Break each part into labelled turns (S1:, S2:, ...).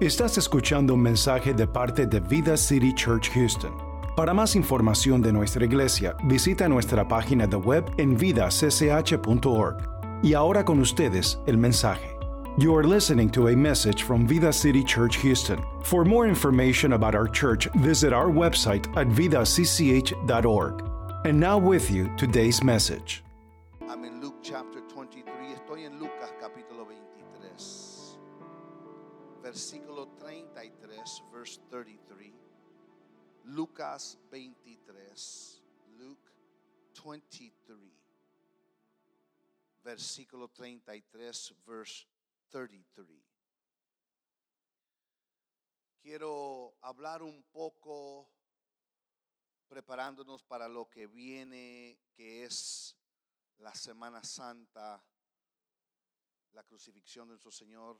S1: Estás escuchando un mensaje de parte de Vida City Church Houston. Para más información de nuestra iglesia, visita nuestra página de web en vidacch.org. Y ahora con ustedes el mensaje. You are listening to a message from Vida City Church Houston. For more information about our church, visit our website at vidacch.org. And now with you today's message.
S2: I'm in Luke chapter 23. Estoy en Lucas Versículo 33, verse 33. Lucas 23. Luke 23. Versículo 33, verse 33. Quiero hablar un poco preparándonos para lo que viene, que es la Semana Santa, la crucifixión de nuestro Señor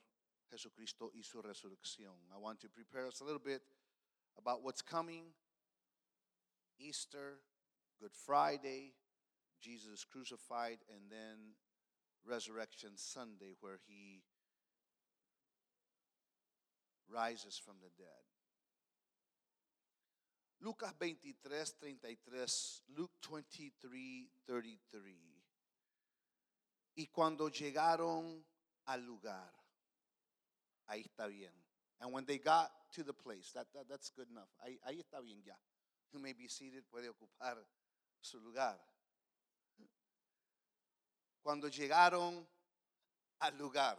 S2: Jesucristo y su resurrección. I want to prepare us a little bit about what's coming Easter, Good Friday, Jesus crucified, and then Resurrection Sunday, where he rises from the dead. Lucas 23, 33, Luke 23, 33. Y cuando llegaron al lugar, ahí está bien. And when they got to the place, that, that- that's good enough. Ahí, ahí está bien ya. You may be seated, puede ocupar su lugar. Cuando llegaron al lugar,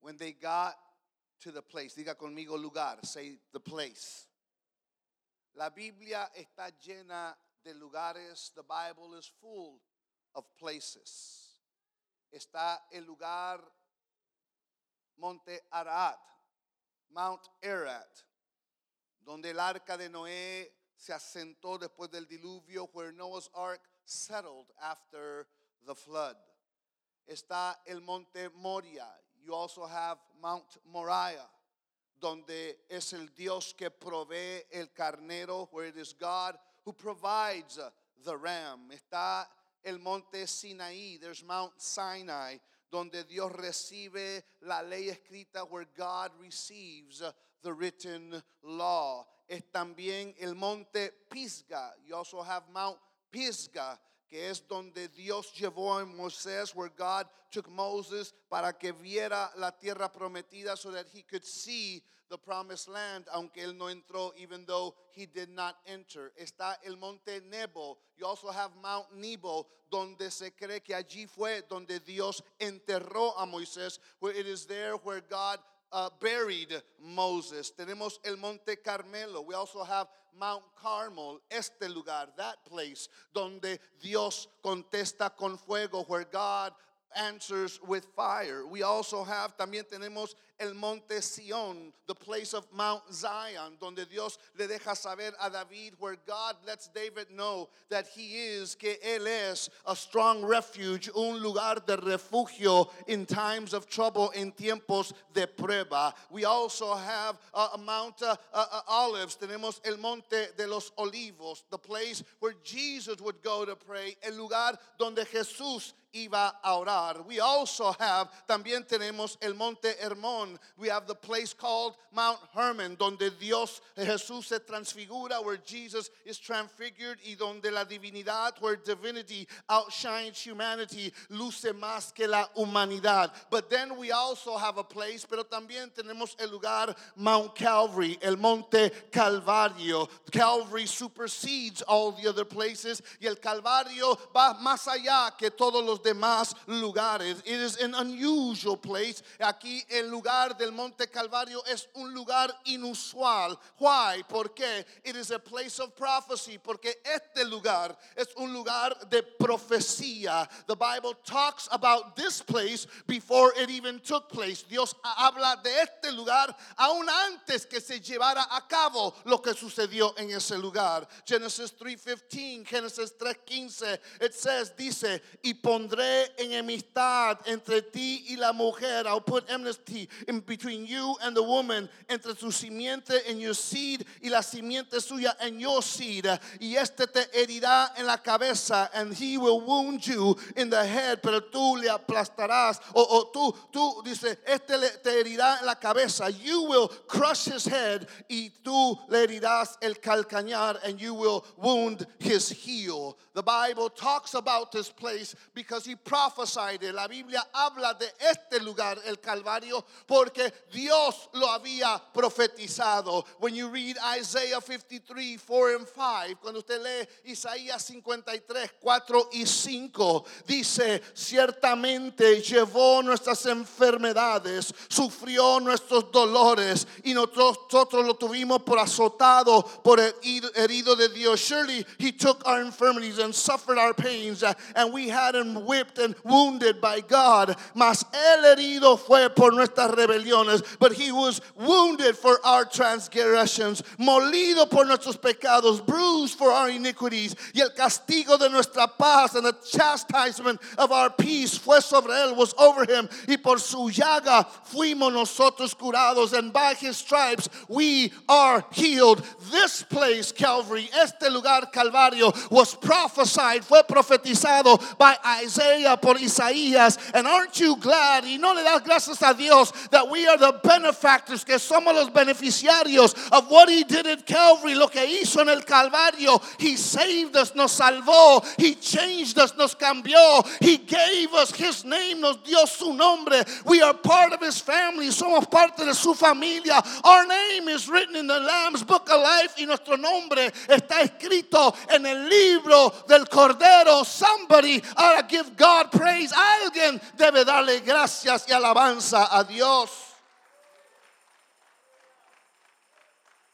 S2: when they got to the place, diga conmigo lugar, say the place. La Biblia está llena de lugares. The Bible is full of places. Está el lugar Monte Ararat, Mount Ararat, donde el arca de Noé se asentó después del diluvio, where Noah's ark settled after the flood. Está el Monte Moria. You also have Mount Moriah donde es el Dios que provee el carnero, where it is God who provides the ram. Está el monte Sinaí, there's Mount Sinai, donde Dios recibe la ley escrita, where God receives the written law. Es también el monte Pisgah. You also have Mount Pisgah, que es donde Dios llevó a Moisés, where God took Moses para que viera la tierra prometida so that he could see the promised land, aunque él no entró, even though he did not enter. Está el monte Nebo. You also have Mount Nebo, donde se cree que allí fue donde Dios enterró a Moisés, where it is there where God uh, buried Moses. Tenemos el Monte Carmelo. We also have Mount Carmel, este lugar, that place donde Dios contesta con fuego, where God answers with fire. We also have, también tenemos el Monte Sion, the place of Mount Zion, donde Dios le deja saber a David, where God lets David know that he is, que él es a strong refuge, un lugar de refugio in times of trouble, in tiempos de prueba. We also have uh, Mount uh, uh, Olives, tenemos el Monte de los Olivos, the place where Jesus would go to pray, el lugar donde Jesús iba a orar. We also have, también tenemos el Monte Hermón. We have the place called Mount Hermon, donde Dios, Jesús se transfigura, where Jesus is transfigured, y donde la divinidad, where divinity outshines humanity, luce más que la humanidad. But then we also have a place, pero también tenemos el lugar Mount Calvary, el Monte Calvario. Calvary supersedes all the other places, y el Calvario va más allá que todos los demás lugares. It is an unusual place. Aquí el lugar del Monte Calvario es un lugar inusual. Why? Porque it is a place of prophecy. Porque este lugar es un lugar de profecía. The Bible talks about this place before it even took place. Dios habla de este lugar aún antes que se llevara a cabo lo que sucedió en ese lugar. Genesis 3:15, Genesis 3:15, it says, dice, y pondré pondré enemistad entre ti y la mujer. I'll put enmity in between you and the woman, entre tu simiente and your seed y la simiente suya and your seed. Y este te herirá en la cabeza, and he will wound you in the head, pero tú le aplastarás. O, o tú, tú, dice, este le, te herirá en la cabeza. You will crush his head, y tú le herirás el calcañar, and you will wound his heel. The Bible talks about this place because he prophesied. La Biblia habla de este lugar, el Calvario, porque Dios lo había profetizado. When you read Isaiah 53, 4 and 5, cuando usted lee Isaías 53, 4 y 5, dice, ciertamente llevó nuestras enfermedades, sufrió nuestros dolores y nosotros lo tuvimos por azotado, por herido de Dios. Surely he took our infirmities and suffered our pains, and we had him whipped and wounded by God. Mas el herido fue por nuestras rebeliones, but he was wounded for our transgressions, molido por nuestros pecados, bruised for our iniquities, y el castigo de nuestra paz and the chastisement of our peace fue sobre él, was over him, y por su llaga fuimos nosotros curados, and by his stripes we are healed. This place, Calvary, este lugar Calvario, was prophesied, fue profetizado by Isaiah por Isaías. And aren't you glad? Y no le das gracias a Dios that we are the benefactors, que somos los beneficiarios of what he did at Calvary, lo que hizo en el Calvario. He saved us, nos salvó. He changed us, nos cambió. He gave us his name, nos dio su nombre. We are part of his family, somos parte de su familia. Our name is written in the Lamb's book of life y nuestro nombre está escrito en el libro del Cordero. Somebody ought to give God praise. Alguien debe darle gracias y alabanza a Dios.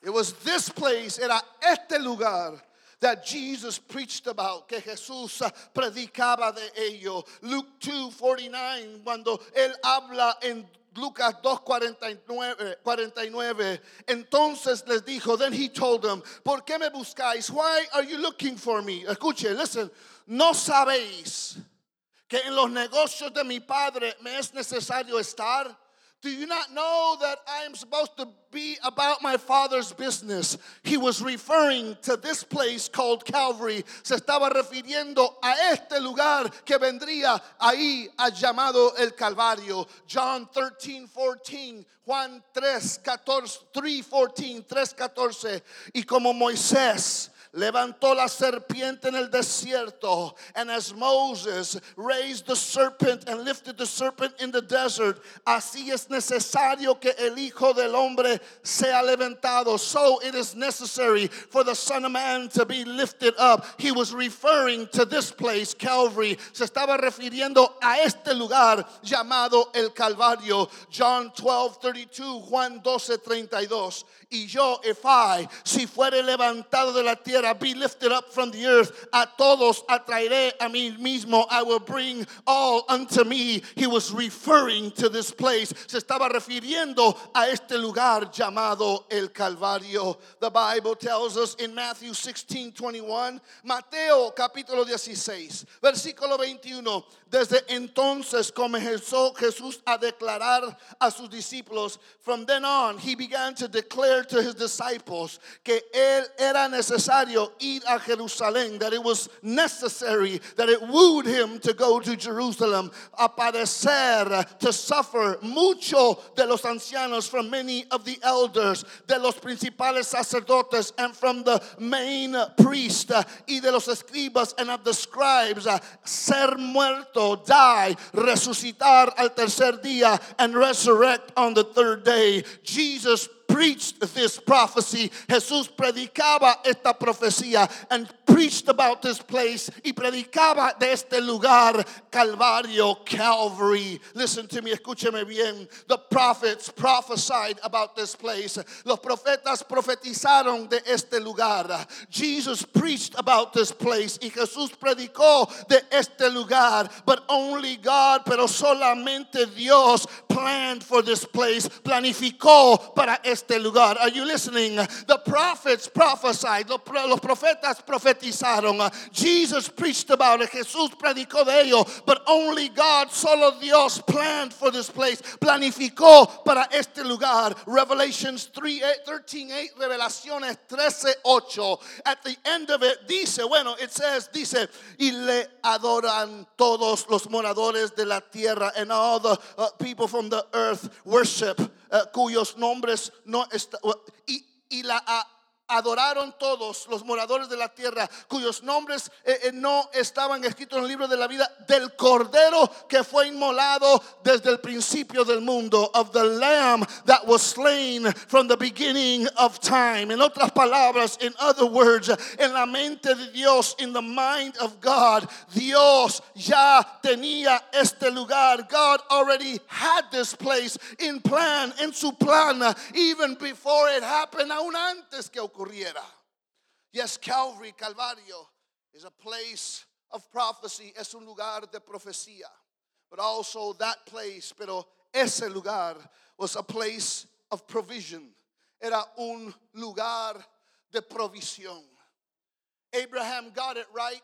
S2: It was this place, era este lugar that Jesus preached about, que Jesús predicaba de ello. Luke 2:49, cuando él habla en Lucas 2:49, entonces les dijo, then he told them, ¿por qué me buscáis? Why are you looking for me? Escuche, listen, no sabéis que en los negocios de mi padre me es necesario estar. Do you not know that I am supposed to be about my father's business? He was referring to this place called Calvary. Se estaba refiriendo a este lugar que vendría ahí a llamado el Calvario. John 13, 14, Juan 3, 14, 3, 14, 3, 14. Y como Moisés levantó la serpiente en el desierto. And as Moses raised the serpent and lifted the serpent in the desert, así es necesario que el Hijo del Hombre sea levantado. So it is necessary for the Son of Man to be lifted up. He was referring to this place, Calvary. Se estaba refiriendo a este lugar llamado el Calvario. John 12, 32, Juan 12, 32. Y yo, if I, si fuere levantado de la tierra, be lifted up from the earth, a todos atraeré a mí mismo. I will bring all unto me. He was referring to this place. Se estaba refiriendo a este lugar llamado el Calvario. The Bible tells us in Matthew 16, 21, Mateo capítulo 16, versículo 21. Desde entonces comenzó Jesús a declarar a sus discípulos. From then on, he began to declare to his disciples que él era necesario ir a Jerusalén, that it was necessary, that it wooed him to go to Jerusalem, a padecer, to suffer. Mucho de los ancianos, from many of the elders, de los principales sacerdotes, and from the main priest, y de los escribas and of the scribes, ser muerto, die, resucitar al tercer día, and resurrect on the third day. Jesus preached this prophecy. Jesús predicaba esta profecía and preached about this place y predicaba de este lugar Calvario, Calvary. Listen to me, escúcheme bien. The prophets prophesied about this place. Los profetas profetizaron de este lugar. Jesus preached about this place y Jesús predicó de este lugar. But only God, pero solamente Dios planned for this place, planificó para este lugar. Are you listening? The prophets prophesied, los profetas profetizaron Uh, Jesus preached about it. Jesús predicó de ello. But only God, solo Dios, planned for this place. Planificó para este lugar. Revelations 3, 13, 8, Revelaciones 13, 8. At the end of it, dice, bueno, it says, dice, y le adoran todos los moradores de la tierra and all the uh, people from the earth worship, uh, cuyos nombres no está, y, y la adoraron todos los moradores de la tierra cuyos nombres eh, eh, no estaban escritos en el libro de la vida del cordero que fue inmolado desde el principio del mundo of the lamb that was slain from the beginning of time. En otras palabras in other words en la mente de Dios in the mind of God Dios ya tenía este lugar. God already had this place in plan en su plan even before it happened aún antes que ocurriera. Yes, Calvary, Calvario, is a place of prophecy, es un lugar de profecía. But also that place, pero ese lugar was a place of provision. Era un lugar de provisión. Abraham got it right.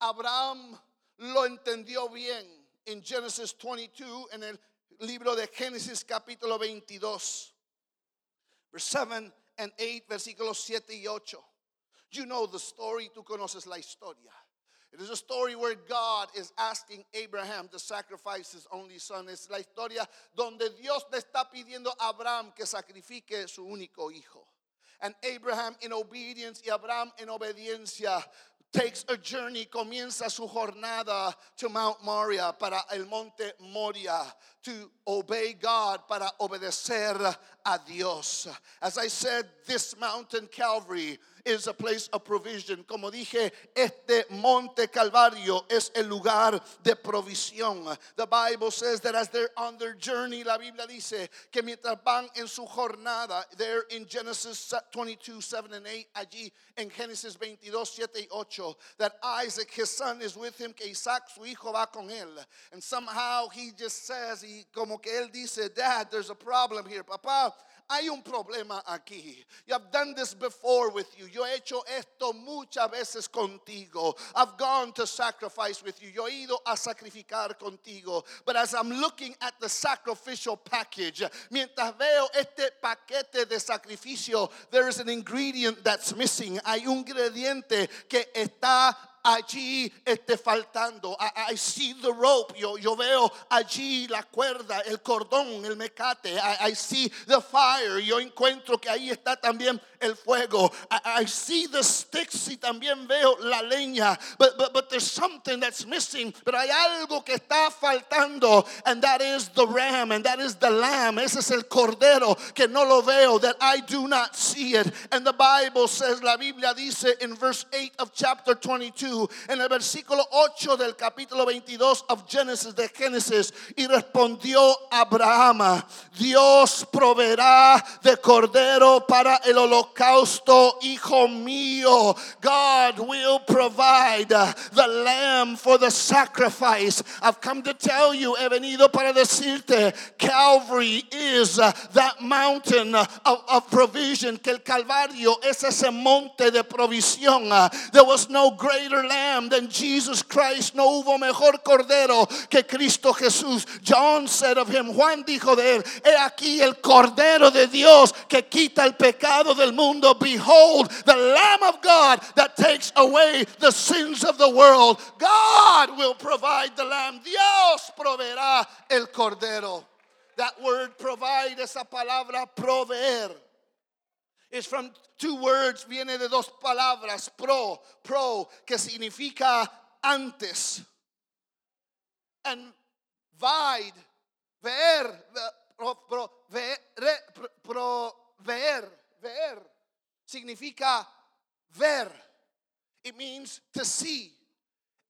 S2: Abraham lo entendió bien en Genesis 22, en el libro de Génesis capítulo 22. Verse 7 and 8, versículos 7 y 8. You know the story, tú conoces la historia. It is a story where God is asking Abraham to sacrifice his only son. Es la historia donde Dios le está pidiendo a Abraham que sacrifique su único hijo. And Abraham in obedience y Abraham en obediencia takes a journey, comienza su jornada to Mount Moria para el monte Moria to obey God, para obedecer a Dios. As I said, this mountain Calvary is a place of provision. Como dije, este monte Calvario es el lugar de provisión. The Bible says that as they're on their journey, la Biblia dice que mientras van en su jornada, there in Genesis 22, 7 and 8, allí en Génesis 22, 7 y 8, that Isaac, his son, is with him, que Isaac, su hijo, va con él. And somehow he just says, y como que él dice, Dad, there's a problem here. Papá, hay un problema aquí. Have done this before with you. Yo he hecho esto muchas veces contigo. I've gone to sacrifice with you. Yo he ido a sacrificar contigo. But as I'm looking at the sacrificial package, mientras veo este paquete de sacrificio, there is an ingredient that's missing. Hay un ingrediente que está allí esté faltando. I, I, see the rope. Yo, yo veo allí la cuerda, el cordón, el mecate. I, I see the fire. Yo encuentro que ahí está también el fuego. I, I, see the sticks y también veo la leña. But, but, but there's something that's missing. Pero hay algo que está faltando. And that is the ram. And that is the lamb. Ese es el cordero que no lo veo. That I do not see it. And the Bible says, la Biblia dice in verse 8 of chapter 22, en el versículo 8 del capítulo 22 of Genesis, de Génesis, y respondió Abraham, Dios proveerá de cordero para el holocausto hijo mío. God will provide the lamb for the sacrifice. I've come to tell you, he venido para decirte, Calvary is that mountain of, of provision, que el Calvario es ese monte de provisión. There was no greater lamb than Jesus Christ. No hubo mejor cordero que Cristo Jesús. John said of him, Juan dijo de él, he aquí el cordero de Dios que quita el pecado del mundo behold, the Lamb of God that takes away the sins of the world. God will provide the Lamb. Dios proveerá el Cordero. That word provide, esa palabra proveer, is from two words, viene de dos palabras, pro, pro, que significa antes. And vide, ver, pro, pro, ver, pro, ver, ver significa ver. It means to see.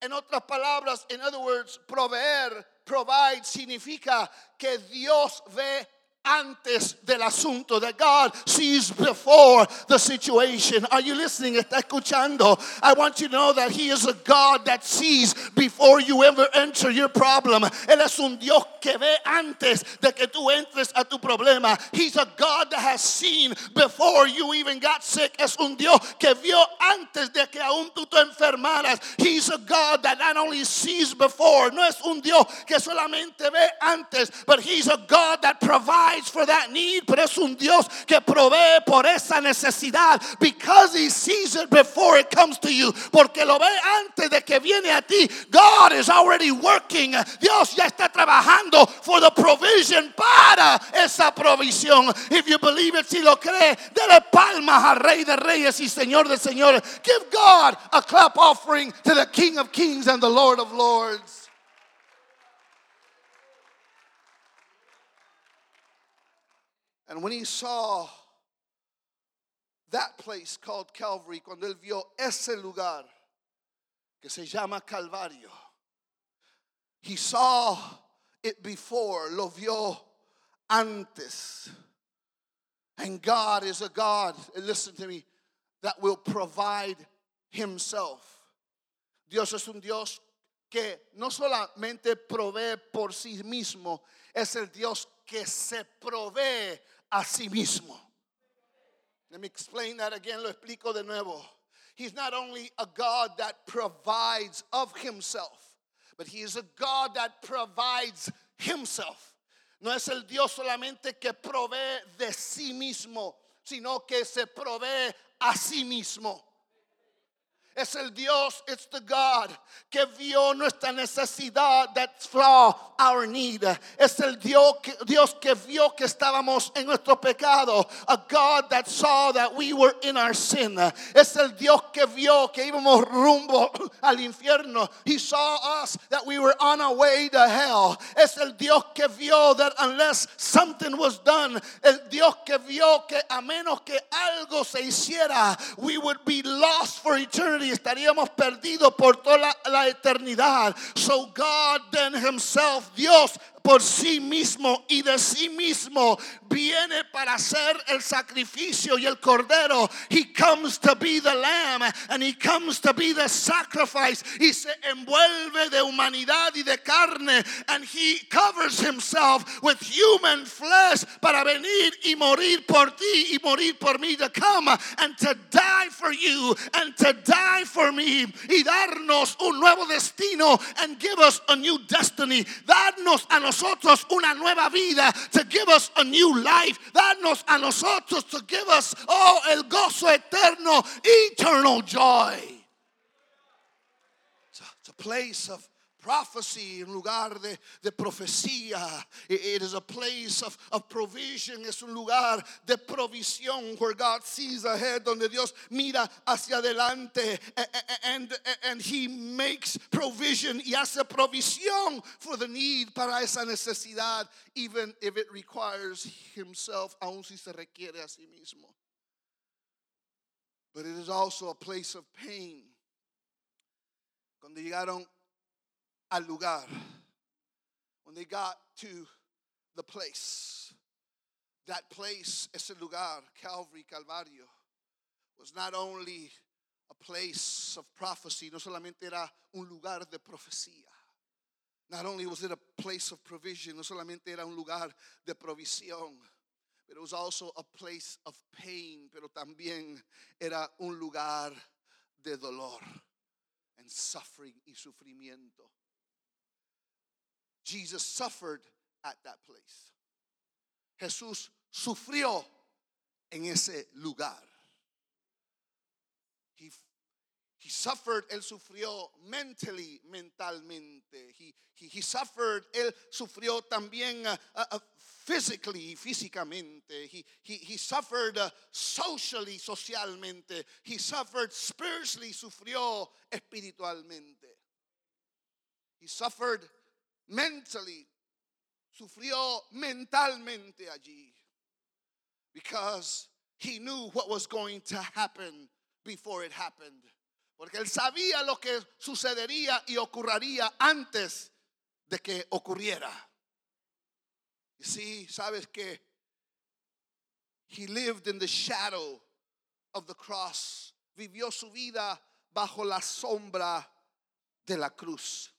S2: En otras palabras, in other words, proveer, provide significa que Dios ve antes del asunto, that God sees before the situation. Are you listening? ¿Está escuchando? I want you to know that He is a God that sees before you ever enter your problem. Él es un Dios que ve antes de que tú entres a tu problema. He's a God that has seen before you even got sick. Es un Dios que vio antes de que aún tú te enfermaras. He's a God that not only sees before, no es un Dios que solamente ve antes, but He's a God that provides for that need, pero es un Dios que provee por esa necesidad because he sees it before it comes to you, porque lo ve antes de que viene a ti. God is already working. Dios ya está trabajando for the provision para esa provisión. If you believe it, si lo cree, dele palmas al Rey de Reyes y Señor de Señores. Give God a clap offering to the King of Kings and the Lord of Lords. And when he saw that place called Calvary, cuando él vio ese lugar que se llama Calvario, he saw it before, lo vio antes. And God is a God, listen to me, that will provide himself. Dios es un Dios que no solamente provee por sí mismo, es el Dios que se provee a sí mismo. Let me explain that again, lo explico de nuevo. He's not only a God that provides of himself, but he is a God that provides himself. No es el Dios solamente que provee de sí mismo, sino que se provee a sí mismo. Es el Dios, it's the God que vio nuestra necesidad, that saw our need. Es el Dios que, Dios que vio que estábamos en nuestro pecado. A God that saw that we were in our sin. Es el Dios que vio que íbamos rumbo al infierno. He saw us that we were on our way to hell. Es el Dios que vio that unless something was done, el Dios que vio que a menos que algo se hiciera, we would be lost for eternity estaríamos perdidos por toda la eternidad. So God then himself, Dios por sí mismo y de sí mismo viene para hacer el sacrificio y el cordero. He comes to be the lamb and he comes to be the sacrifice. Y se envuelve de humanidad y de carne and he covers himself with human flesh para venir y morir por ti y morir por mí to come and to die for you and to die for me y darnos un nuevo destino and give us a new destiny. Darnos a nosotros una nueva vida, to give us a new life, darnos a nosotros to give us, oh, el gozo eterno, eternal joy. It's a, it's a place of prophecy, en lugar de, de profecía. It- is a place of, of provision, es un lugar de provisión where God sees ahead, donde Dios mira hacia adelante a- a- and, and He makes provision y hace provisión for the need para esa necesidad, even if it requires Himself, aun si se requiere a sí mismo. But it is also a place of pain. Cuando llegaron al lugar. When they got to the place, that place, ese lugar, Calvary, Calvario, was not only a place of prophecy, no solamente era un lugar de profecía. Not only was it a place of provision, no solamente era un lugar de provisión, but it was also a place of pain, pero también era un lugar de dolor and suffering y sufrimiento. Jesus suffered at that place. Jesús sufrió en ese lugar. He, he suffered, él sufrió mentally, mentalmente. He, he, he suffered, él sufrió también uh, uh, uh, physically, físicamente. He, he, he suffered uh, socially, socialmente. He suffered spiritually, sufrió espiritualmente. He suffered mentally, sufrió mentalmente allí because he knew what was going to happen before it happened. Porque él sabía lo que sucedería y ocurriría antes de que ocurriera. Y sí, sabes que He lived in the shadow of the cross. Vivió su vida bajo la sombra de la cruz.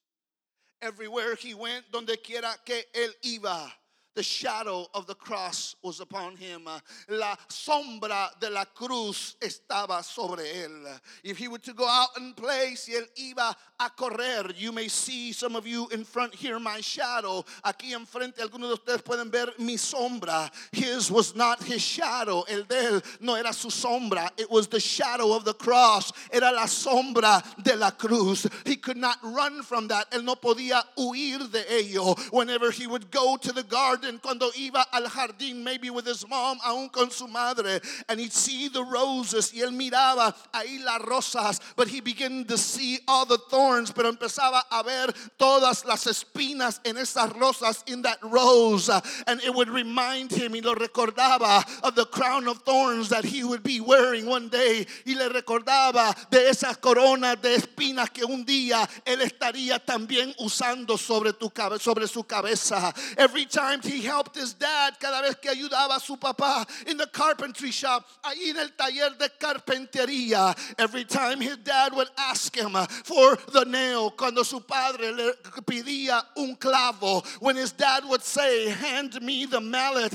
S2: Everywhere he went, donde quiera que él iba, the shadow of the cross was upon him. La sombra de la cruz estaba sobre él. If he were to go out and play, si él iba a correr, you may see some of you in front here my shadow. Aquí enfrente algunos de ustedes pueden ver mi sombra. His was not his shadow. El de él no era su sombra. It was the shadow of the cross. Era la sombra de la cruz. He could not run from that. Él no podía huir de ello. Whenever he would go to the garden, cuando iba al jardín, maybe with his mom, aún con su madre, and he'd see the roses, y él miraba ahí las rosas, but he began to see all the thorns, pero empezaba a ver todas las espinas en esas rosas in that rose, and it would remind him, y lo recordaba, of the crown of thorns that he would be wearing one day, y le recordaba de esas coronas de espinas que un día él estaría también usando sobre, tu, sobre su cabeza. Every time he helped his dad cada vez que ayudaba a su papá in the carpentry shop, ahí en el taller de carpintería. Every time his dad would ask him for the nail, cuando su padre le pedía un clavo, when his dad would say, Hand me the mallet,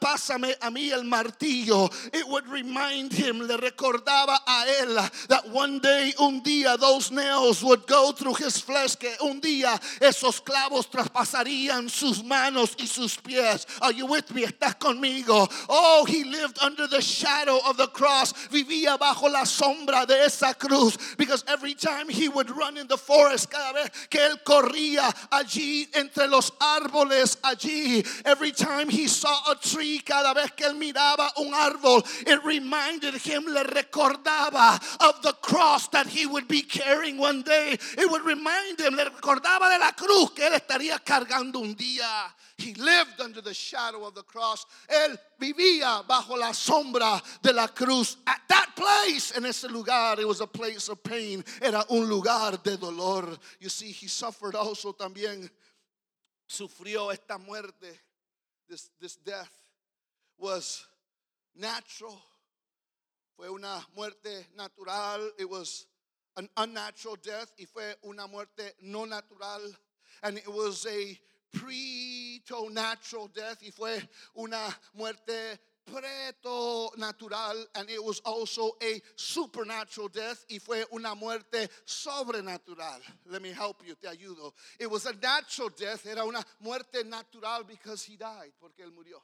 S2: pásame a mí el martillo, it would remind him, le recordaba a él that one day, un día, those nails would go through his flesh, que un día esos clavos traspasarían sus manos y sus pies. Are you with me? Estás conmigo. Oh, he lived under the shadow of the cross. Vivía bajo la sombra de esa cruz. Because every time he would run in the forest, cada vez que él corría allí entre los árboles allí, every time he saw a tree, cada vez que él miraba un árbol, it reminded him, le recordaba of the cross that he would be carrying one day. It would remind him, le recordaba de la cruz que él estaría cargando un día. He lived under the shadow of the cross. Él vivía bajo la sombra de la cruz. At that place, en ese lugar, it was a place of pain. Era un lugar de dolor. You see, he suffered also también. Sufrió esta muerte. This, this death was natural. Fue una muerte natural. It was an unnatural death. Y fue una muerte no natural. And it was a preternatural death y fue una muerte preto-natural and it was also a supernatural death y fue una muerte sobrenatural. Let me help you, te ayudo. It was a natural death, era una muerte natural because he died, porque él murió.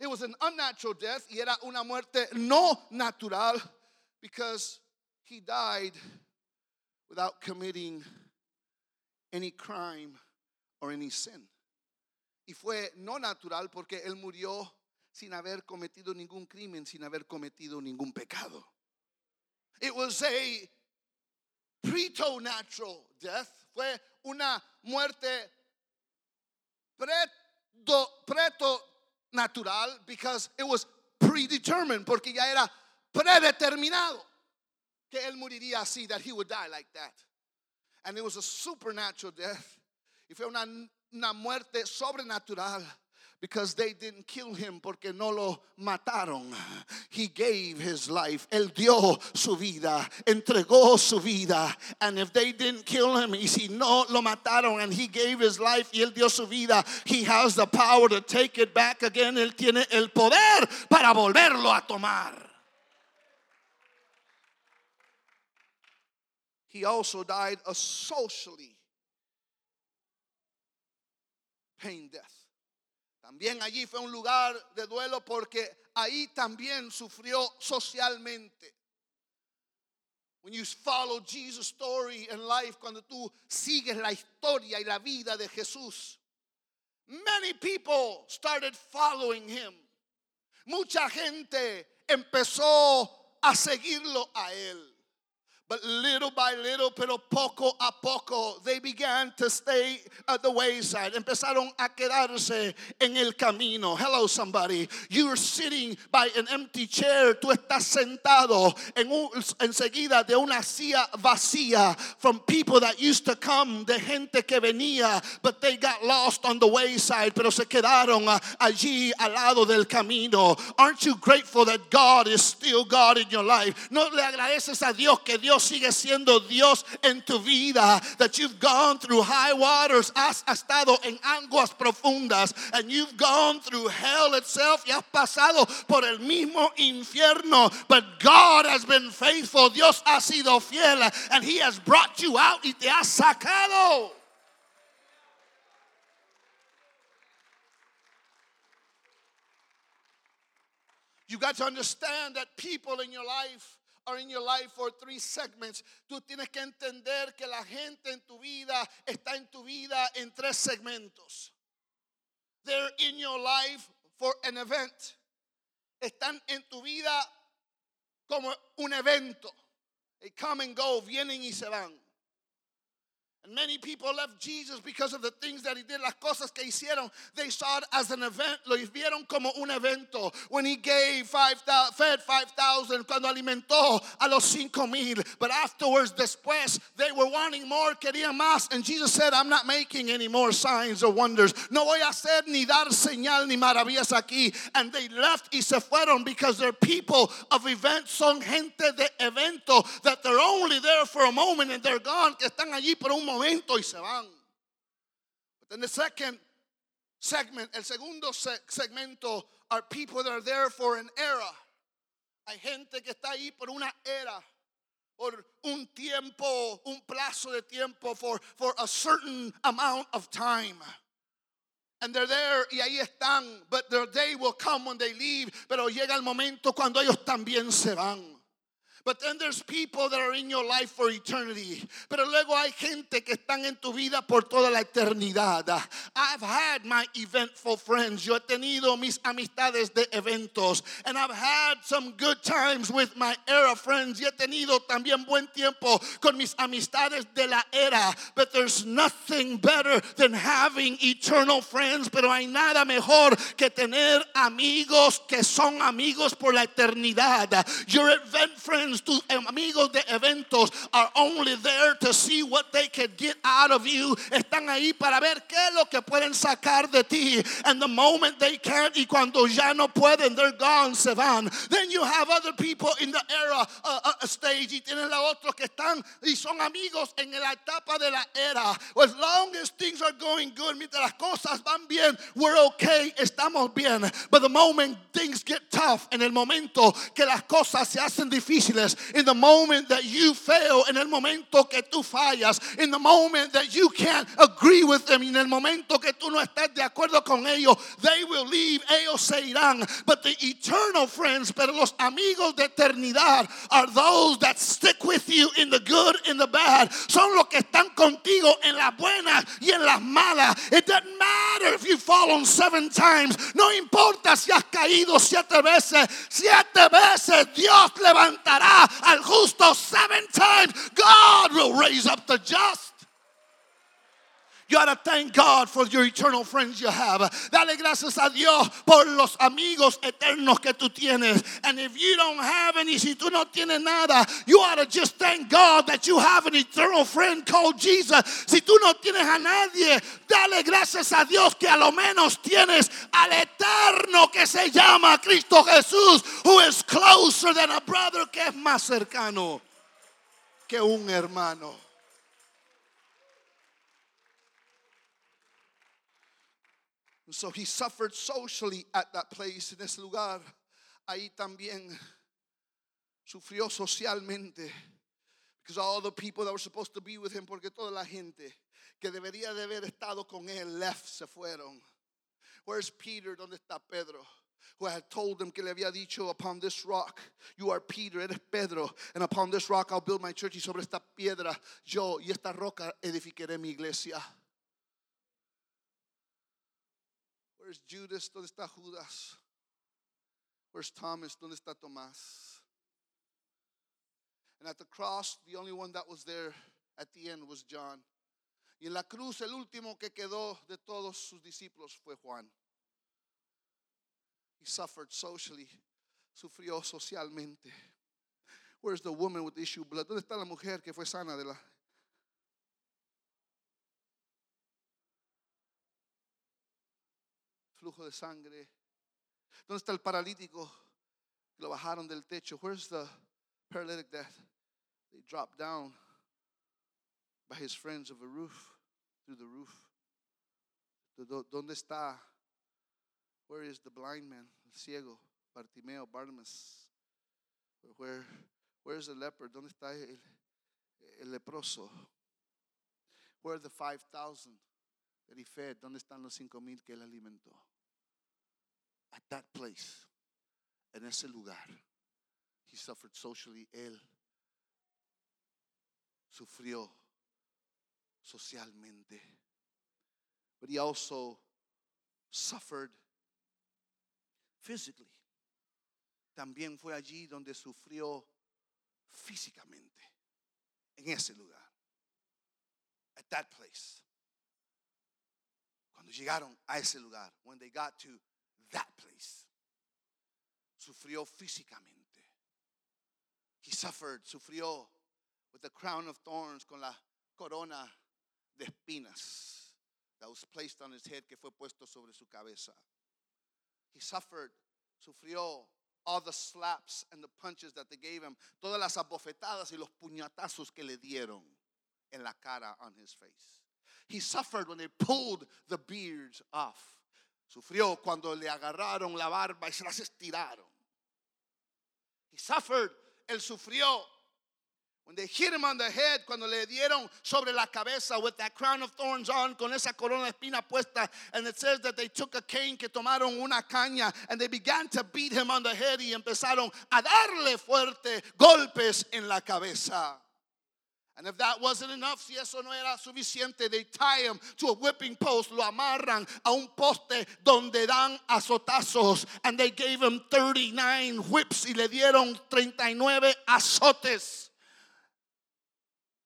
S2: It was an unnatural death y era una muerte no natural because he died without committing any crime or any sin. Y fue no natural porque él murió sin haber cometido ningún crimen, sin haber cometido ningún pecado. It was a preternatural death. Fue una muerte preto, preto natural because it was predetermined, porque ya era predeterminado que él moriría así, that he would die like that. And it was a supernatural death y fue una, una muerte sobrenatural. Because they didn't kill him porque no lo mataron. He gave his life. Él dio su vida, entregó su vida. And if they didn't kill him, y si no lo mataron and he gave his life y él dio su vida, he has the power to take it back again. Él tiene el poder para volverlo a tomar. He also died a socially pain death. También allí fue un lugar de duelo porque ahí también sufrió socialmente. When you follow Jesus' story in life, cuando tú sigues la historia y la vida de Jesús, many people started following him. Mucha gente empezó a seguirlo a él. But little by little, pero poco a poco, they began to stay at the wayside. Empezaron a quedarse en el camino. Hello, somebody. You're sitting by an empty chair. Tú estás sentado en un, enseguida de una silla vacía from people that used to come, de gente que venía, but they got lost on the wayside, pero se quedaron uh, allí al lado del camino. Aren't you grateful that God is still God in your life? No le agradeces a Dios que Dios sigue siendo Dios en tu vida. That you've gone through high waters, has estado en aguas profundas, and you've gone through hell itself y has pasado por el mismo infierno. But God has been faithful. Dios ha sido fiel, and He has brought you out y te ha sacado. You got to understand that people in your life are in your life for three segments. Tú tienes que entender que la gente en tu vida está en tu vida en tres segmentos. They're in your life for an event. Están en tu vida como un evento. They come and go, vienen y se van. And many people left Jesus because of the things that he did, las cosas que hicieron. They saw it as an event, lo vieron como un evento. When he gave fed 5,000, cuando alimentó a los cinco mil. But afterwards, después, they were wanting more, querían más. And Jesus said, I'm not making any more signs or wonders. No voy a hacer ni dar señal ni maravillas aquí. And they left y se fueron because they're people of events, son gente de evento, that they're only for a moment and they're gone, que están allí por un momento y se van. But then the second segment, el segundo segmento are people that are there for an era. Hay gente que está ahí por una era. Por un tiempo, un plazo de tiempo, for, for a certain amount of time. And they're there y ahí están, but their day will come when they leave. Pero llega el momento cuando ellos también se van. But then there's people that are in your life for eternity. Pero luego hay gente que están en tu vida por toda la eternidad. I've had my eventful friends. Yo he tenido mis amistades de eventos. And I've had some good times with my era friends. Y he tenido también buen tiempo con mis amistades de la era. But there's nothing better than having eternal friends. Pero hay nada mejor que tener amigos que son amigos por la eternidad. Your event friends friends, amigos de eventos are only there to see what they can get out of you. Están ahí para ver qué es lo que pueden sacar de ti. And the moment they can't y cuando ya no pueden, they're gone, se van. Then you have other people in the era uh, uh, stage y tienen la otros que están y son amigos en la etapa de la era. As long as things are going good, mientras las cosas van bien, we're okay, estamos bien. But the moment things get tough, en el momento que las cosas se hacen difíciles, in the moment that you fail, en el momento que tú fallas, in the moment that you can't agree with them, en el momento que tú no estás de acuerdo con ellos, they will leave, ellos se irán. But the eternal friends, pero los amigos de eternidad are those that stick with you in the good, in the bad. Son los que están contigo en las buenas y en las malas. It doesn't matter if you've fallen seven times. No importa si has caído siete veces. Siete veces Dios levantará al justo seven times, God will raise up the just. You ought to thank God for your eternal friends you have. Dale gracias a Dios por los amigos eternos que tú tienes. And if you don't have any, si tú no tienes nada, you ought to just thank God that you have an eternal friend called Jesus. Si tú no tienes a nadie, dale gracias a Dios que a lo menos tienes al eterno que se llama Cristo Jesús, who is closer than a brother, que es más cercano que un hermano. So he suffered socially at that place, en ese lugar. Ahí también sufrió socialmente. Because all the people that were supposed to be with him, porque toda la gente que debería de haber estado con él left, se fueron. Where's Peter? ¿Dónde está Pedro? Who had told them que le había dicho, upon this rock, you are Peter, eres Pedro, and upon this rock I'll build my church, y sobre esta piedra yo y esta roca edificaré mi iglesia. Where's Judas? ¿Dónde está Judas? Where's Thomas? ¿Dónde está Tomás? And at the cross, the only one that was there at the end was John. Y en la cruz, el último que quedó de todos sus discípulos fue Juan. He suffered socially, sufrió socialmente. Where's the woman with the issue of blood? ¿Dónde está la mujer que fue sana de la flujo de sangre? ¿Dónde está el paralítico que lo bajaron del techo? Where's the paralytic that they dropped down by his friends of a roof, through the roof? ¿Dónde está? Where is the blind man, el ciego, Bartimeo, Bartimaeus? Where, where is the leper? ¿Dónde está el, el leproso? Where are the 5,000 that he fed? ¿Dónde están los cinco mil que él alimentó? At that place, en ese lugar, he suffered socially. Él sufrió socialmente. But he also suffered physically. También fue allí donde sufrió físicamente, en ese lugar. At that place. Cuando llegaron a ese lugar, when they got to that place, sufrió físicamente. He suffered, sufrió with the crown of thorns, con la corona de espinas that was placed on his head, que fue puesto sobre su cabeza. He suffered, sufrió all the slaps and the punches that they gave him, todas las abofetadas y los puñatazos que le dieron en la cara on his face. He suffered when they pulled the beards off. Sufrió cuando le agarraron la barba y se las estiraron. He suffered, él sufrió when they hit him on the head, cuando le dieron sobre la cabeza with that crown of thorns on, con esa corona de espina puesta, and it says that they took a cane, que tomaron una caña, and they began to beat him on the head y empezaron a darle fuerte golpes en la cabeza. And if that wasn't enough, si eso no era suficiente, they tie him to a whipping post, lo amarran a un poste donde dan azotazos. And they gave him 39 whips y le dieron 39 azotes.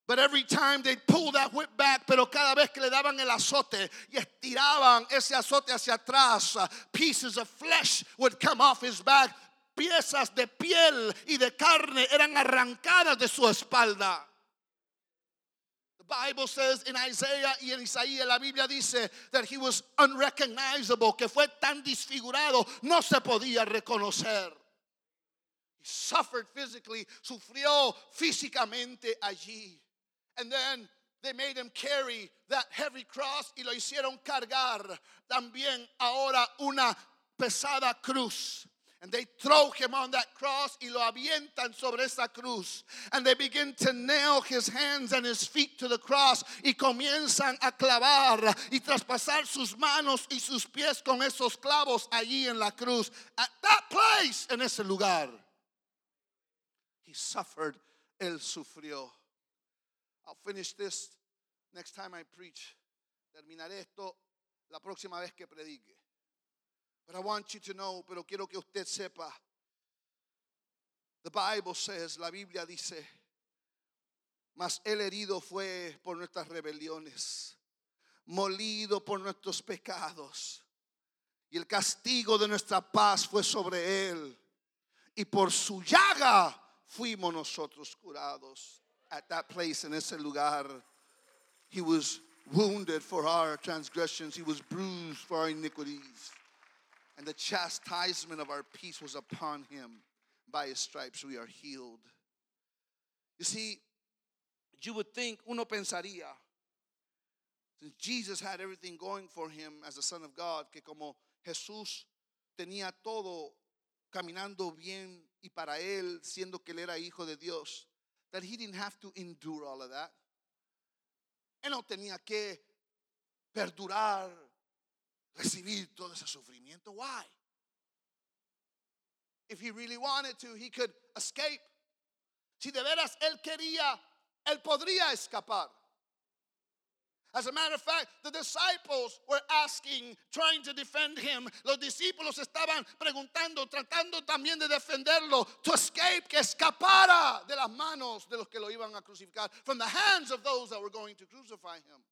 S2: But every time they pull that whip back, pero cada vez que le daban el azote y estiraban ese azote hacia atrás, uh, pieces of flesh would come off his back. Piezas de piel y de carne eran arrancadas de su espalda. Bible says in Isaiah y en Isaías la Biblia dice that he was unrecognizable, que fue tan disfigurado, no se podía reconocer. He suffered physically, sufrió físicamente allí. And then they made him carry that heavy cross y lo hicieron cargar también ahora una pesada cruz. And they throw him on that cross y lo avientan sobre esa cruz. And they begin to nail his hands and his feet to the cross y comienzan a clavar y traspasar sus manos y sus pies con esos clavos allí en la cruz. At that place, en ese lugar, he suffered, él sufrió. I'll finish this next time I preach. Terminaré esto la próxima vez que predique. But I want you to know, pero quiero que usted sepa. The Bible says, la Biblia dice, mas el herido fue por nuestras rebeliones, molido por nuestros pecados, y el castigo de nuestra paz fue sobre él, y por su llaga fuimos nosotros curados. At that place, en ese lugar, he was wounded for our transgressions, he was bruised for our iniquities. And the chastisement of our peace was upon him. By his stripes we are healed. You see, you would think, uno pensaría, since Jesus had everything going for him as the Son of God, que como Jesús tenía todo caminando bien y para él, siendo que él era hijo de Dios, that he didn't have to endure all of that. Él no tenía que perdurar, recibir todo ese sufrimiento. Why? If he really wanted to, he could escape. Si de veras él quería, él podría escapar. As a matter of fact, the disciples were asking, trying to defend him. Los discípulos estaban preguntando, tratando también de defenderlo, to escape, que escapara de las manos de los que lo iban a crucificar, from the hands of those that were going to crucify him.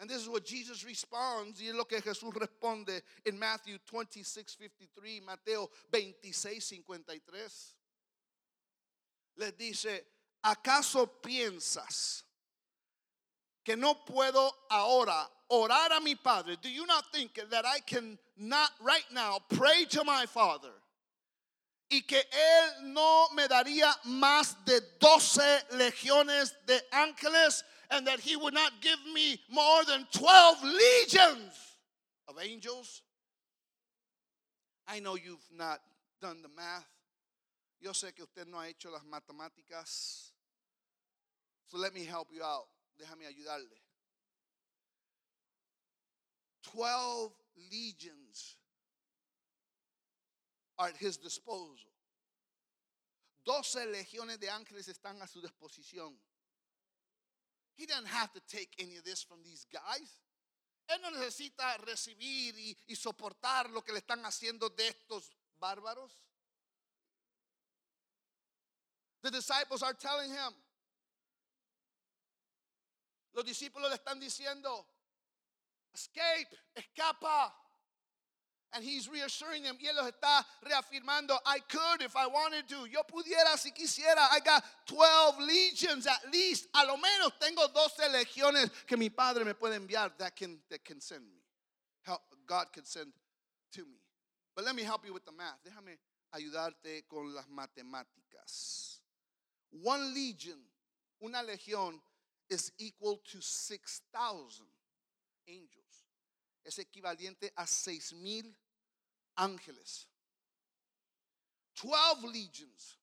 S2: And this is what Jesus responds, y es lo que Jesús responde en Matthew 26, 53, Mateo 26, 53. Les dice, ¿acaso piensas que no puedo ahora orar a mi Padre? Do you not think that I can not right now pray to my Father? Y que Él no me daría más de doce legiones de ángeles and that He would not give me more than 12 legions of angels. I know you've not done the math. Yo sé que usted no ha hecho las matemáticas. So let me help you out. Déjame ayudarle. 12 legions are at his disposal. 12 legiones de ángeles están a su disposición. He doesn't have to take any of this from these guys. Él no necesita recibir y, y soportar lo que le están haciendo de estos bárbaros. The disciples are telling him. Los discípulos le están diciendo, escape, escapa. And he's reassuring them. Y él los está reafirmando. I could if I wanted to. Yo pudiera si quisiera. I got 12 legions at least. A lo menos tengo 12 legiones que mi padre me puede enviar that can, that can send me. Help, God can send to me. But let me help you with the math. Déjame ayudarte con las matemáticas. One legion, una legión, is equal to 6,000 angels. Es equivalente a 6,000 ángeles. 12 legions,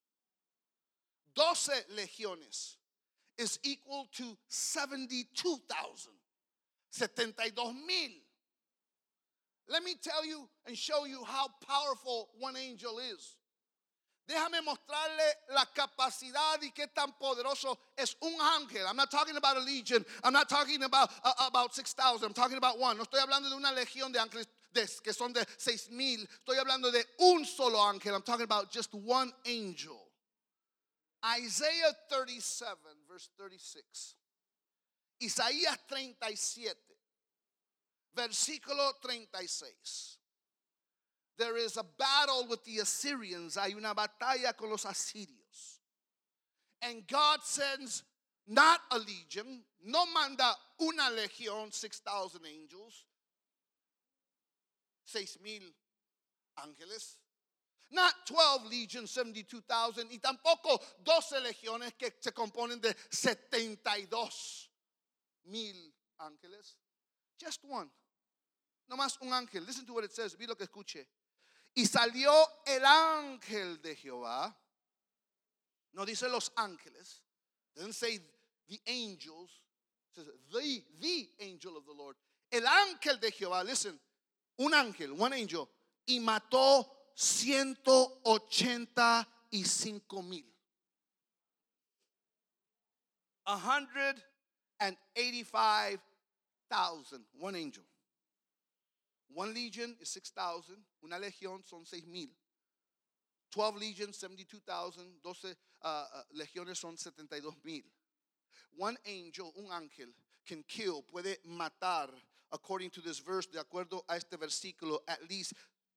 S2: 12 legiones, is equal to 72,000. 72 mil. Let me tell you and show you how powerful one angel is. Déjame mostrarle la capacidad y qué tan poderoso es un ángel. I'm not talking about a legion. I'm not talking about, uh, about 6,000. I'm talking about one. No estoy hablando de una legión de ángeles de, que son de seis mil, Estoy hablando de un solo ángel. I'm talking about just one angel. Isaiah 37, verse 36. Isaías 37, versículo 36. There is a battle with the Assyrians. Hay una batalla con los asirios. And God sends not a legion, no manda una legión, 6,000 angels, 6,000 ángeles. Not 12 legions, 72,000, y tampoco 12 legiones que se componen de 72 mil ángeles. Just one. No más un ángel. Listen to what it says. Vi lo que escuche. Y salió el ángel de Jehová. No dice los ángeles. Doesn't say the angels. It says the, the angel of the Lord. El ángel de Jehová. Listen. Un ángel, one angel. Y mató 185 mil. 185,000. One angel. One legion is 6,000. Una legión son 6,000. 12 legions, 72,000. 12 uh, uh, legiones son 72,000. One angel, un ángel, can kill, puede matar, according to this verse, de acuerdo a este versículo, at least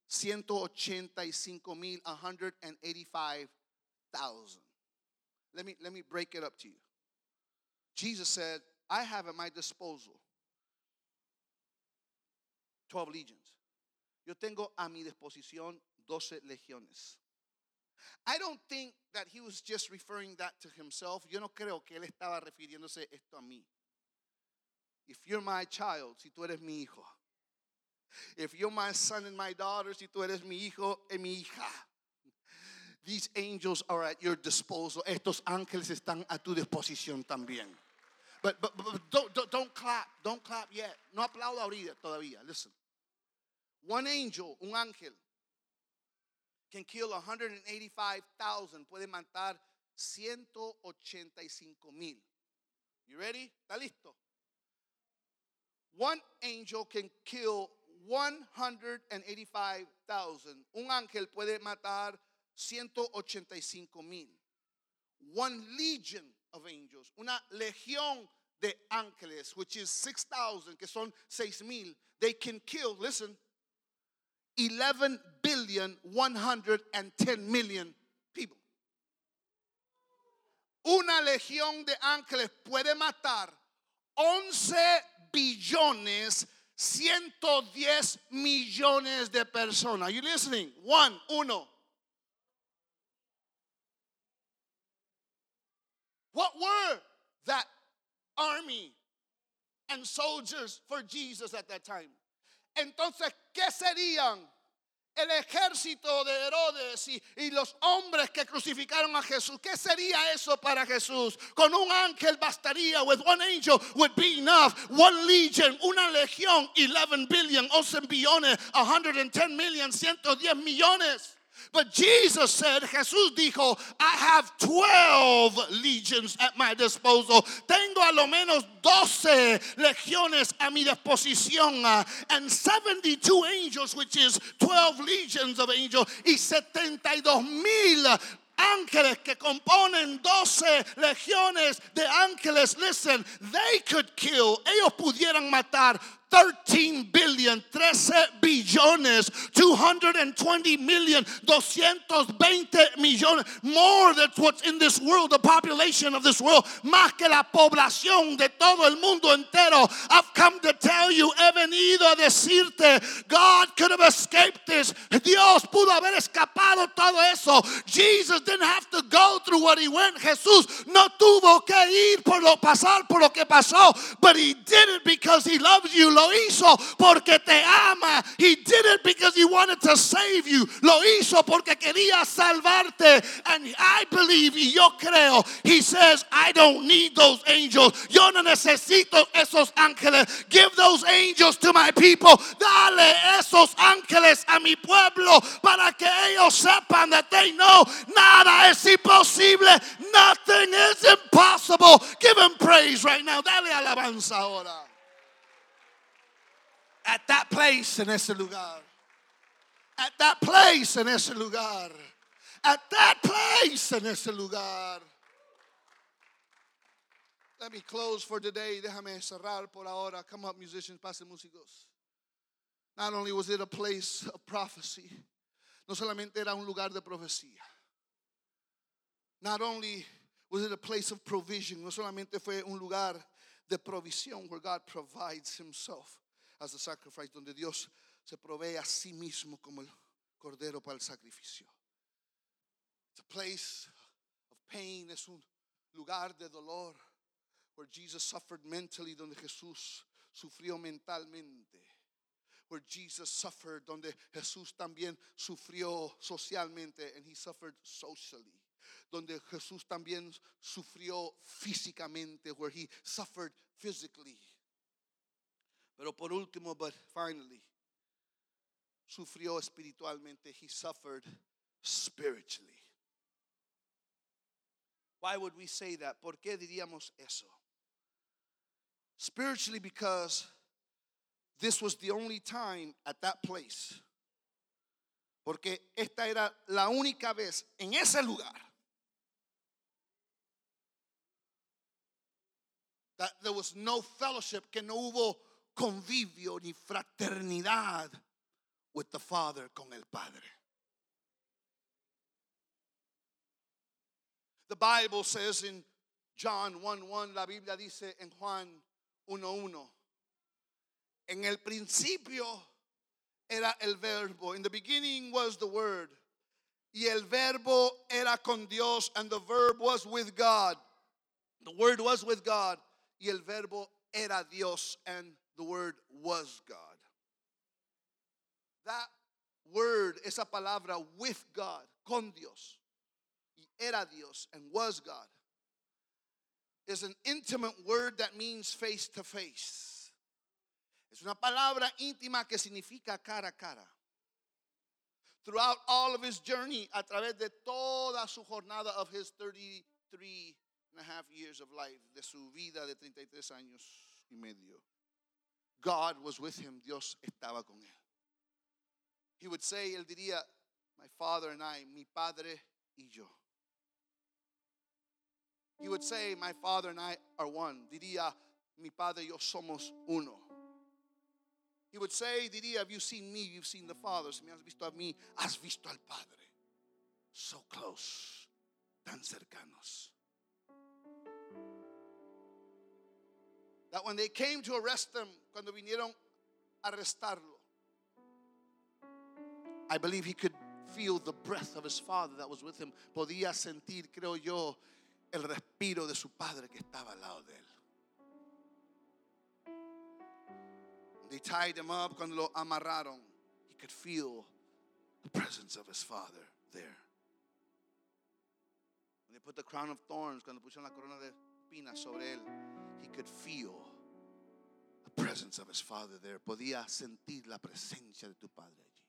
S2: 185,000. Let me, let me break it up to you. Jesus said, I have at my disposal 12 legions. Yo tengo a mi disposición 12 legiones. I don't think that he was just referring that to himself. Yo no creo que él estaba refiriéndose esto a mí. If you're my child, si tú eres mi hijo. If you're my son and my daughter, si tú eres mi hijo y mi hija. These angels are at your disposal. Estos ángeles están a tu disposición también. But, but, but don't, don't, don't clap. Don't clap yet. No aplauda ahorita todavía. Listen. One angel, un ángel, can kill 185,000. Puede matar 185 mil. You ready? ¿Está listo? One angel can kill 185,000. Un ángel puede matar 185 mil. One legion of angels, una legión de ángeles, which is 6,000, que son 6 mil, they can kill, listen, 11 billion 110 million people. Una legión de ángeles puede matar 11 billones 110 millones de personas. Are you listening? One, uno. What were that army and soldiers for Jesus at that time? Entonces, ¿qué serían el ejército de Herodes y, los hombres que crucificaron a Jesús. ¿Qué sería eso para Jesús? Con un ángel bastaría. With one angel would be enough. One legion, una legión, 11 billion, 11 billones, 110 million, 110 millones. But Jesus said, Jesús dijo, I have 12 legions at my disposal. Tengo a lo menos 12 legiones a mi disposición. Uh, and 72 angels, which is 12 legions of angels, y 72 mil ángeles que componen 12 legiones de ángeles. Listen, they could kill, ellos pudieran matar 13 billion, 13 billones, 220 million, 220 millones, more than what's in this world, the population of this world, más que la población de todo el mundo entero. I've come to tell you, he venido a decirte, God could have escaped this. Dios pudo haber escapado todo eso. Jesus didn't have to go through what he went. Jesús no tuvo que ir por lo pasar por lo que pasó, but he did it because he loves you. Lo hizo porque te ama. He did it because he wanted to save you. Lo hizo porque quería salvarte. And I believe y yo creo. He says, I don't need those angels. Yo no necesito esos ángeles. Give those angels to my people. Dale esos ángeles a mi pueblo para que ellos sepan that they know nada es imposible. Nothing is impossible. Give him praise right now. Dale alabanza ahora. At that place en ese lugar. At that place en ese lugar. At that place en ese lugar. Let me close for today. Déjame cerrar por ahora. Come up, musicians, pasen músicos. Not only was it a place of prophecy, no solamente era un lugar de profecía. Not only was it a place of provision, no solamente fue un lugar de provisión where God provides Himself as a sacrifice, donde Dios se provee a sí mismo como el cordero para el sacrificio. It's place of pain, es un lugar de dolor, where Jesus suffered mentally, donde Jesús sufrió mentalmente. Where Jesus suffered, donde Jesús también sufrió socialmente, and he suffered socially. Donde Jesús también sufrió físicamente, where he suffered physically. Pero por último, but finally, sufrió espiritualmente. He suffered spiritually. Why would we say that? ¿Por qué diríamos eso? Spiritually, because this was the only time at that place. Porque esta era la única vez en ese lugar that there was no fellowship, que no hubo convivio ni fraternidad with the Father con el Padre. The Bible says in John 1 1, la Biblia dice en Juan 1 1, en el principio era el verbo. In the beginning was the word. Y el verbo era con Dios, and the verb was with God. The word was with God. Y el verbo era Dios, and the word was God. That word, esa palabra with God, con Dios, y era Dios, and was God, is an intimate word that means face to face. Es una palabra íntima que significa cara a cara. Throughout all of his journey, a través de toda su jornada of his 33 and a half years of life, de su vida de 33 años y medio. God was with him. Dios estaba con él. He would say, él diría, my father and I, mi padre y yo. He would say, my father and I are one. Diría, mi padre y yo somos uno. He would say, diría, have you seen me? You've seen the Father. Si me has visto a mí, has visto al Padre. So close, tan cercanos. That when they came to arrest them, cuando vinieron a arrestarlo, I believe he could feel the breath of his father that was with him. Podía sentir, creo yo, el respiro de su padre que estaba al lado de él. They tied him up, cuando lo amarraron, he could feel the presence of his father there. When they put the crown of thorns, cuando pusieron la corona de espinas sobre él, he could feel the presence of his father there. Podía sentir la presencia de tu padre allí.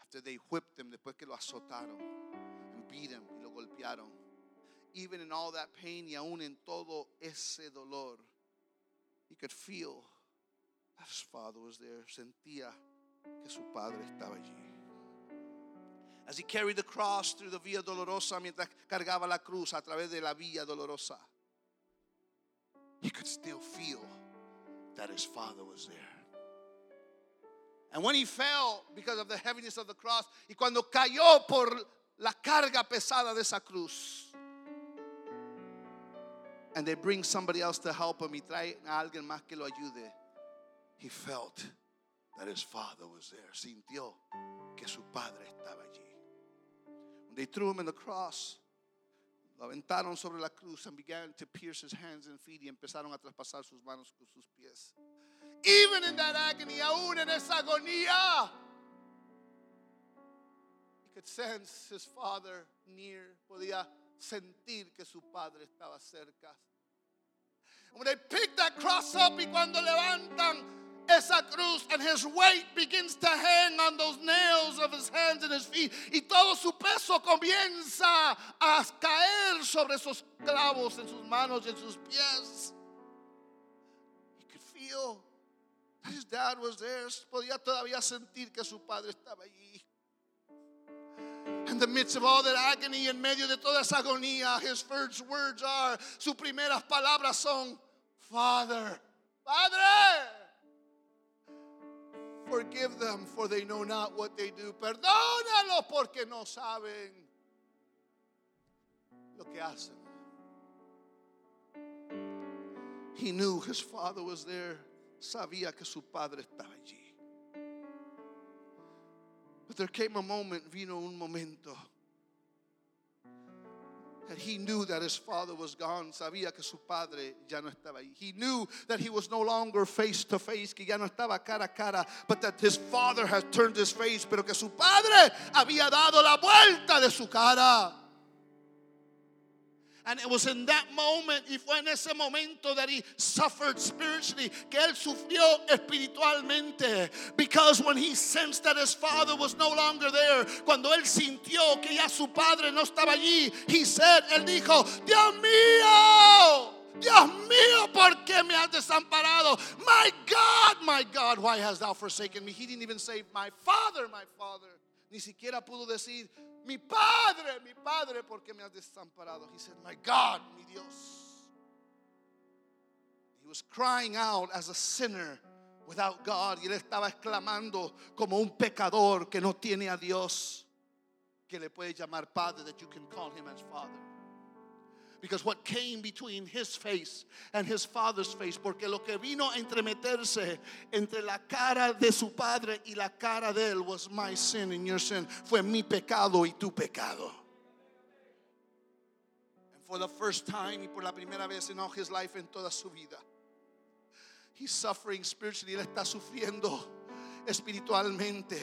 S2: After they whipped him, después que lo azotaron and beat him y lo golpearon, even in all that pain y aún en todo ese dolor, he could feel that his father was there. Sentía que su padre estaba allí. As he carried the cross through the Via Dolorosa, mientras cargaba la cruz a través de la Via Dolorosa, he could still feel that his father was there. And when he fell because of the heaviness of the cross, y cuando cayó por la carga pesada de esa cruz, and they bring somebody else to help him y trae a alguien más que lo ayude, he felt that his father was there. Sintió que su padre estaba allí. When they threw him in the cross, aventaron sobre la cruz and began to pierce his hands and feet y empezaron a traspasar sus manos con sus pies. Even in that agony, aún en esa agonía, he could sense his father near. Podía sentir que su padre estaba cerca. When they pick that cross up y cuando levantan esa cruz and his weight begins to hang on those nails of his hands and his feet y todo su peso comienza a caer sobre esos clavos en sus manos y en sus pies. He could feel that his dad was there. Podía todavía sentir que su padre estaba allí. In the midst of all that agony, en medio de toda esa agonía, his first words are, sus primeras palabras son, Father, Padre, forgive them for they know not what they do. Perdónalos porque no saben lo que hacen. He knew his father was there. Sabía que su padre estaba allí. But there came a moment, vino un momento, that he knew that his father was gone. Sabía que su padre ya no estaba ahí. He knew that he was no longer face to face, que ya no estaba cara a cara, but that his father had turned his face, pero que su padre había dado la vuelta de su cara. And it was in that moment, y fue en ese momento that he suffered spiritually, que él sufrió espiritualmente. Because when he sensed that his father was no longer there, cuando él sintió que ya su padre no estaba allí, he said, él dijo, Dios mío, Dios mío, ¿por qué me has desamparado? My God, my God, why hast thou forsaken me? He didn't even say, my father, my father. Ni siquiera pudo decir, mi padre, mi padre, ¿por qué me has desamparado? He said, my God, mi Dios. He was crying out as a sinner without God. Y él estaba exclamando como un pecador que no tiene a Dios, que le puede llamar padre, that you can call him as father. Because what came between his face and his father's face, porque lo que vino a entremeterse entre la cara de su padre y la cara de él was my sin and your sin, fue mi pecado y tu pecado. And for the first time y por la primera vez in all his life, en toda su vida, he's suffering spiritually, él está sufriendo espiritualmente.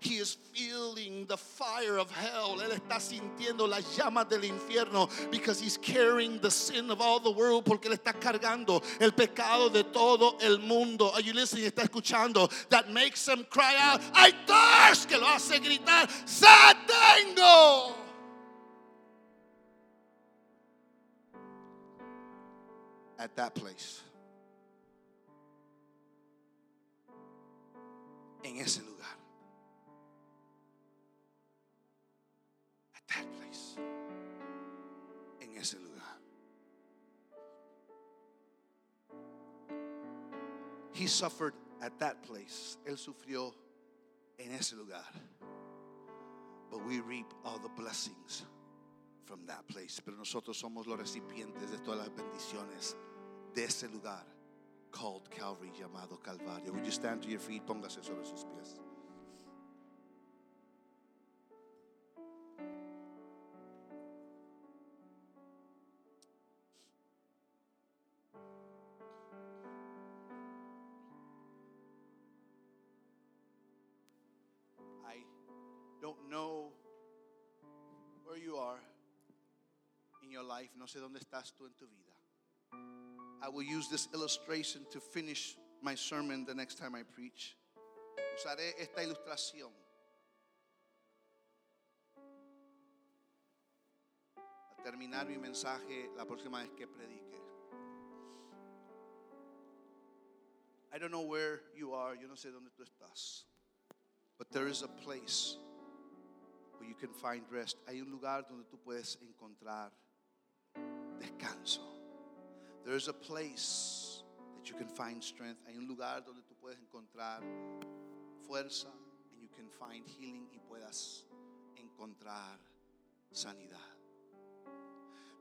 S2: He is feeling the fire of hell. Él está sintiendo las llamas del infierno because he's carrying the sin of all the world porque él está cargando el pecado de todo el mundo. Are you listening? Está escuchando. That makes him cry out, I thirst, que lo hace gritar, sed. At that place. en ese lugar. At that place. En ese lugar. He suffered at that place. Él sufrió en ese lugar. But we reap all the blessings from that place. Pero nosotros somos los recipientes de todas las bendiciones de ese lugar called Calvary llamado Calvario. Would you stand to your feet? Póngase sobre sus pies. I don't know where you are in your life. No sé dónde estás tú en tu vida. I will use this illustration to finish my sermon the next time I preach. Usaré esta ilustración a terminar mi mensaje la próxima vez que predique. I don't know where you are, yo no sé dónde tú estás. But there is a place where you can find rest. Hay un lugar donde tú puedes encontrar descanso. There is a place that you can find strength. Hay un lugar donde tú puedes encontrar fuerza and you can find healing y puedas encontrar sanidad.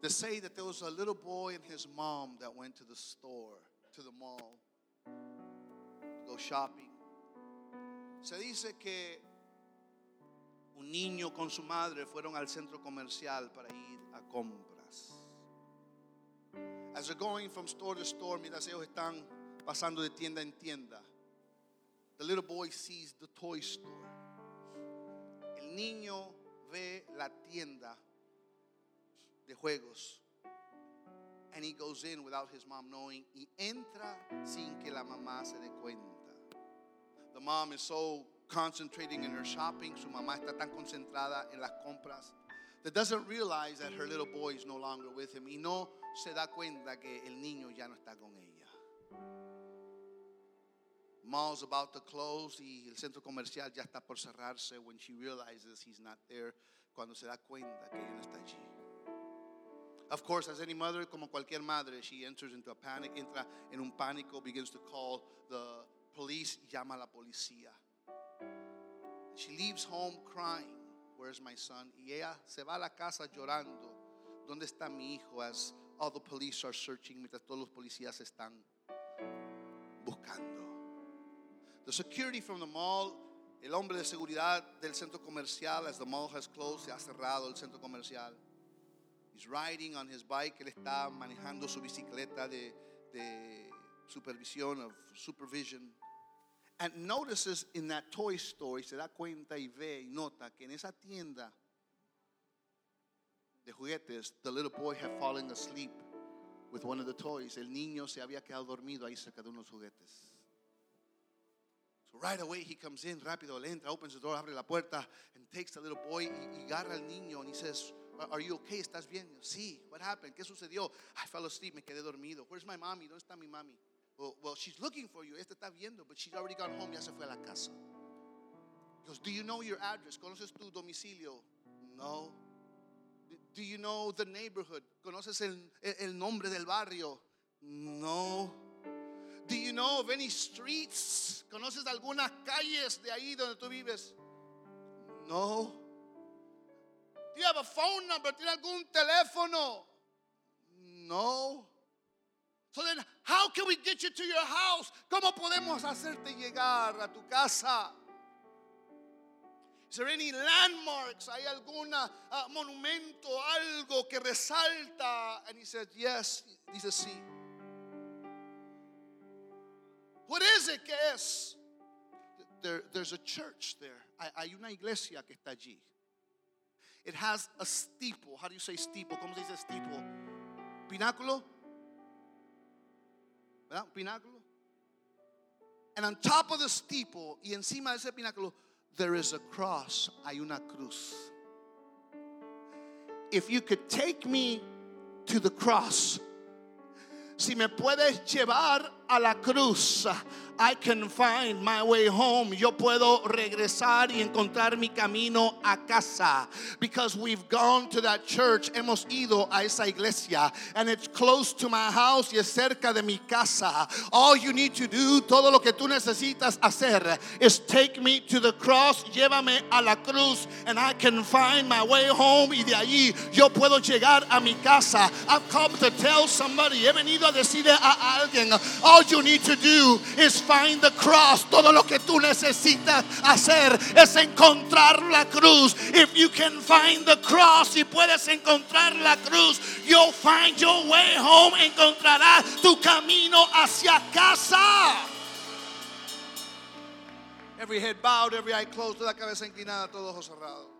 S2: They say that there was a little boy and his mom that went to the store, to the mall, to go shopping. Se dice que un niño con su madre fueron al centro comercial para ir a compras. As they're going from store to store, mientras ellos están pasando de tienda en tienda, the little boy sees the toy store. El niño ve la tienda de juegos. And he goes in without his mom knowing. Y entra sin que la mamá se dé cuenta. The mom is so concentrating in her shopping. Su mamá está tan concentrada en las compras that doesn't realize that her little boy is no longer with him. Y no se da cuenta que el niño ya no está con ella. Mall's about to close y el centro comercial ya está por cerrarse when she realizes he's not there. Cuando se da cuenta que ella no está allí. Of course, as any mother, como cualquier madre, she enters into a panic, entra en un pánico, begins to call the police, llama a la policía. She leaves home crying, Where's my son? Y ella se va a la casa llorando. ¿Dónde está mi hijo? As all the police are searching, mientras todos los policías están buscando. The security from the mall, el hombre de seguridad del centro comercial, as the mall has closed, se ha cerrado el centro comercial. He's riding on his bike, él está manejando su bicicleta de, supervisión, of supervision. And notices in that toy store, se da cuenta y ve y nota que en esa tienda de juguetes, the little boy had fallen asleep with one of the toys. El niño se había quedado dormido ahí cerca de unos juguetes. So right away he comes in, rápido, le entra, opens the door, abre la puerta, and takes the little boy y, y agarra al niño, and he says, Are you okay? ¿Estás bien? Sí. What happened? ¿Qué sucedió? I fell asleep, me quedé dormido. Where's my mommy? ¿Dónde está mi mami? Well, well, she's looking for you. Este está viendo, but she's already gone home. Ya se fue a la casa. He goes, Do you know your address? ¿Conoces tu domicilio? No. Do you know the neighborhood? ¿Conoces el, el nombre del barrio? No. Do you know of any streets? ¿Conoces algunas calles de ahí donde tú vives? No. Do you have a phone number? ¿Tiene algún teléfono? No. So then, how can we get you to your house? ¿Cómo podemos hacerte llegar a tu casa? Is there any landmarks? ¿Hay algún uh, monumento, algo que resalta? And he said, yes. Dice sí. What is it? ¿Qué es? There, there's a church there. Hay una iglesia que está allí. It has a steeple. How do you say steeple? ¿Cómo se dice steeple? Pináculo. ¿Verdad? Pináculo. And on top of the steeple y encima de ese pináculo, there is a cross. Hay una cruz. If you could take me to the cross, si me puedes llevar a la cruz, I can find my way home. Yo puedo regresar y encontrar mi camino a casa. Because we've gone to that church, hemos ido a esa iglesia, and it's close to my house y es cerca de mi casa. All you need to do, todo lo que tú necesitas hacer, is take me to the cross, llévame a la cruz, and I can find my way home. Y de allí yo puedo llegar a mi casa. I've come to tell somebody, he venido a decirle a alguien, oh, all you need to do is find the cross. Todo lo que tú necesitas hacer es encontrar la cruz. If you can find the cross, si puedes encontrar la cruz, you'll find your way home. Encontrarás tu camino hacia casa. Every head bowed, every eye closed, toda cabeza inclinada, todos ojos cerrados.